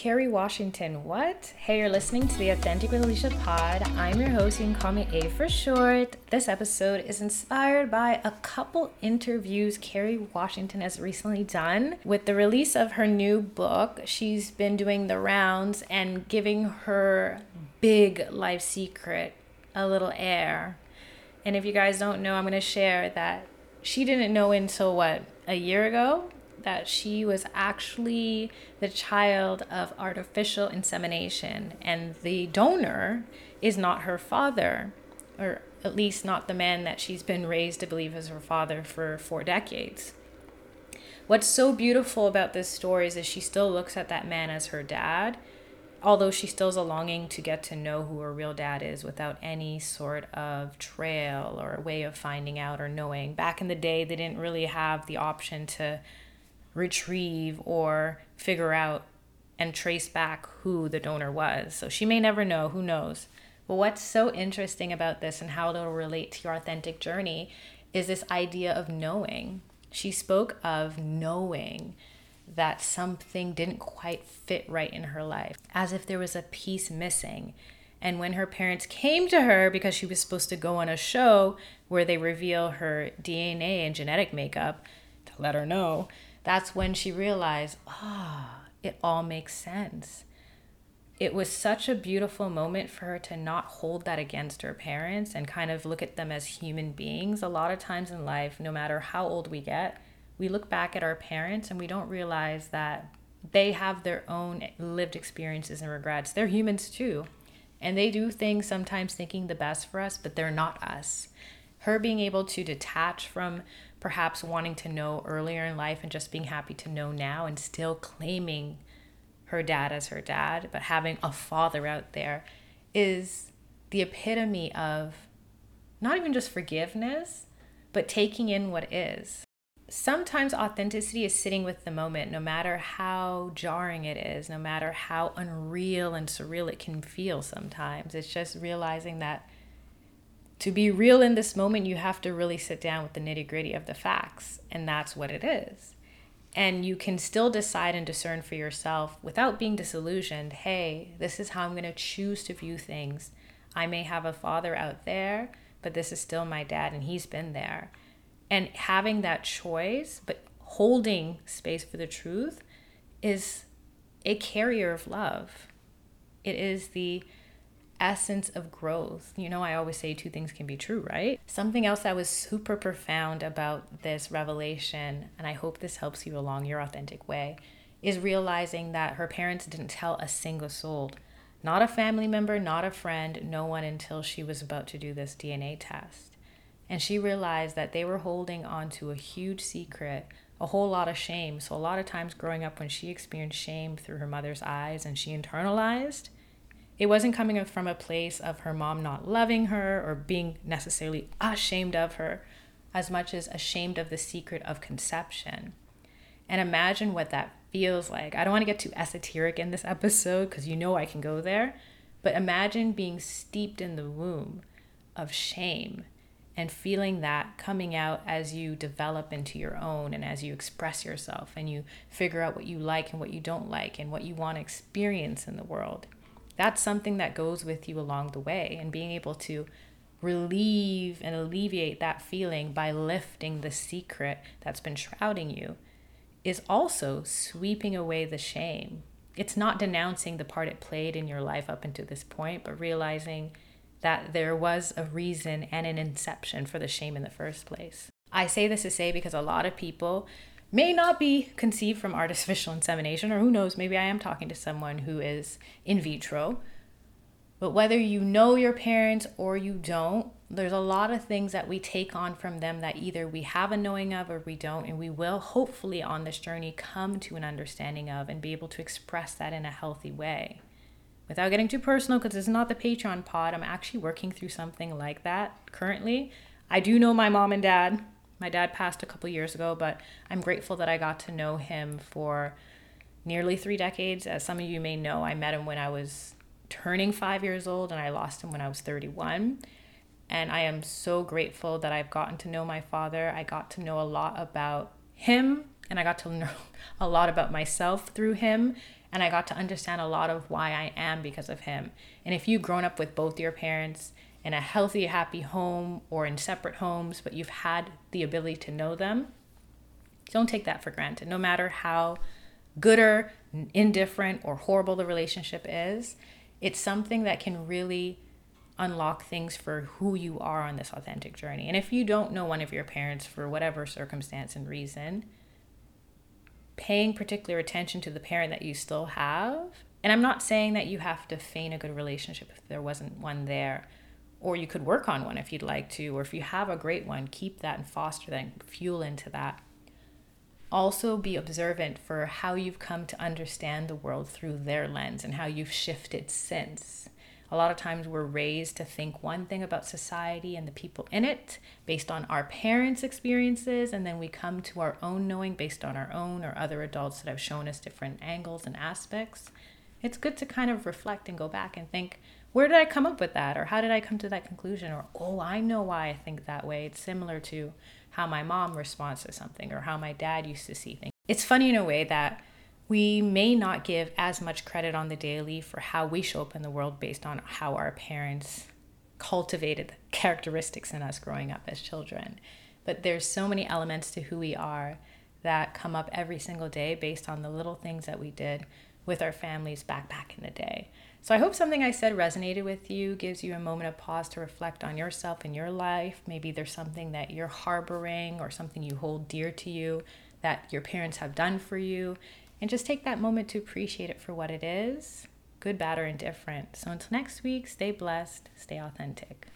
Kerry Washington. What? Hey, you're listening to the Authentic with Alisha pod. I'm your host. You can call me A for short. This episode is inspired by a couple interviews Kerry Washington has recently done. With the release of her new book, she's been doing the rounds and giving her big life secret a little air. And if you guys don't know, I'm going to share that she didn't know until what, a year ago that she was actually the child of artificial insemination and the donor is not her father or at least not the man that she's been raised to believe is her father for four decades. What's so beautiful about this story is that she still looks at that man as her dad although she still has a longing to get to know who her real dad is without any sort of trail or way of finding out or knowing. Back in the day they didn't really have the option to retrieve or figure out and trace back who the donor was. So she may never know, who knows. But what's so interesting about this and how it'll relate to your authentic journey is this idea of knowing. She spoke of knowing that something didn't quite fit right in her life, as if there was a piece missing. And when her parents came to her because she was supposed to go on a show where they reveal her DNA and genetic makeup to let her know, that's when she realized, ah, oh, it all makes sense. It was such a beautiful moment for her to not hold that against her parents and kind of look at them as human beings. A lot of times in life, no matter how old we get, we look back at our parents and we don't realize that they have their own lived experiences and regrets. They're humans too. And they do things sometimes thinking the best for us, but they're not us. Her being able to detach from perhaps wanting to know earlier in life and just being happy to know now and still claiming her dad as her dad, but having a father out there is the epitome of not even just forgiveness, but taking in what is. Sometimes authenticity is sitting with the moment, no matter how jarring it is, no matter how unreal and surreal it can feel sometimes. It's just realizing that to be real in this moment, you have to really sit down with the nitty gritty of the facts, and that's what it is. And you can still decide and discern for yourself without being disillusioned hey, this is how I'm going to choose to view things. I may have a father out there, but this is still my dad, and he's been there. And having that choice, but holding space for the truth, is a carrier of love. It is the essence of growth. You know, I always say two things can be true, right? Something else that was super profound about this revelation, and I hope this helps you along your authentic way, is realizing that her parents didn't tell a single soul, not a family member, not a friend, no one until she was about to do this DNA test. And she realized that they were holding on to a huge secret, a whole lot of shame. So, a lot of times growing up, when she experienced shame through her mother's eyes and she internalized, it wasn't coming from a place of her mom not loving her or being necessarily ashamed of her as much as ashamed of the secret of conception. And imagine what that feels like. I don't want to get too esoteric in this episode because you know I can go there, but imagine being steeped in the womb of shame and feeling that coming out as you develop into your own and as you express yourself and you figure out what you like and what you don't like and what you want to experience in the world that's something that goes with you along the way and being able to relieve and alleviate that feeling by lifting the secret that's been shrouding you is also sweeping away the shame. It's not denouncing the part it played in your life up until this point, but realizing that there was a reason and an inception for the shame in the first place. I say this to say because a lot of people may not be conceived from artificial insemination, or who knows, maybe I am talking to someone who is in vitro. But whether you know your parents or you don't, there's a lot of things that we take on from them that either we have a knowing of or we don't. And we will hopefully on this journey come to an understanding of and be able to express that in a healthy way. Without getting too personal, because is not the Patreon pod, I'm actually working through something like that currently. I do know my mom and dad. My dad passed a couple years ago, but I'm grateful that I got to know him for nearly three decades. As some of you may know, I met him when I was turning five years old and I lost him when I was 31. And I am so grateful that I've gotten to know my father. I got to know a lot about him and I got to know a lot about myself through him. And I got to understand a lot of why I am because of him. And if you've grown up with both your parents in a healthy, happy home or in separate homes, but you've had the ability to know them, don't take that for granted. No matter how good or indifferent or horrible the relationship is, it's something that can really unlock things for who you are on this authentic journey. And if you don't know one of your parents for whatever circumstance and reason, paying particular attention to the parent that you still have. And I'm not saying that you have to feign a good relationship if there wasn't one there, or you could work on one if you'd like to, or if you have a great one, keep that and foster that and fuel into that. Also, be observant for how you've come to understand the world through their lens and how you've shifted since. A lot of times we're raised to think one thing about society and the people in it based on our parents' experiences, and then we come to our own knowing based on our own or other adults that have shown us different angles and aspects. It's good to kind of reflect and go back and think, where did I come up with that? Or how did I come to that conclusion? Or, oh, I know why I think that way. It's similar to how my mom responds to something or how my dad used to see things. It's funny in a way that we may not give as much credit on the daily for how we show up in the world based on how our parents cultivated characteristics in us growing up as children. But there's so many elements to who we are that come up every single day based on the little things that we did with our families back back in the day. So I hope something I said resonated with you, gives you a moment of pause to reflect on yourself and your life. Maybe there's something that you're harboring or something you hold dear to you that your parents have done for you and just take that moment to appreciate it for what it is good, bad, or indifferent. So until next week, stay blessed, stay authentic.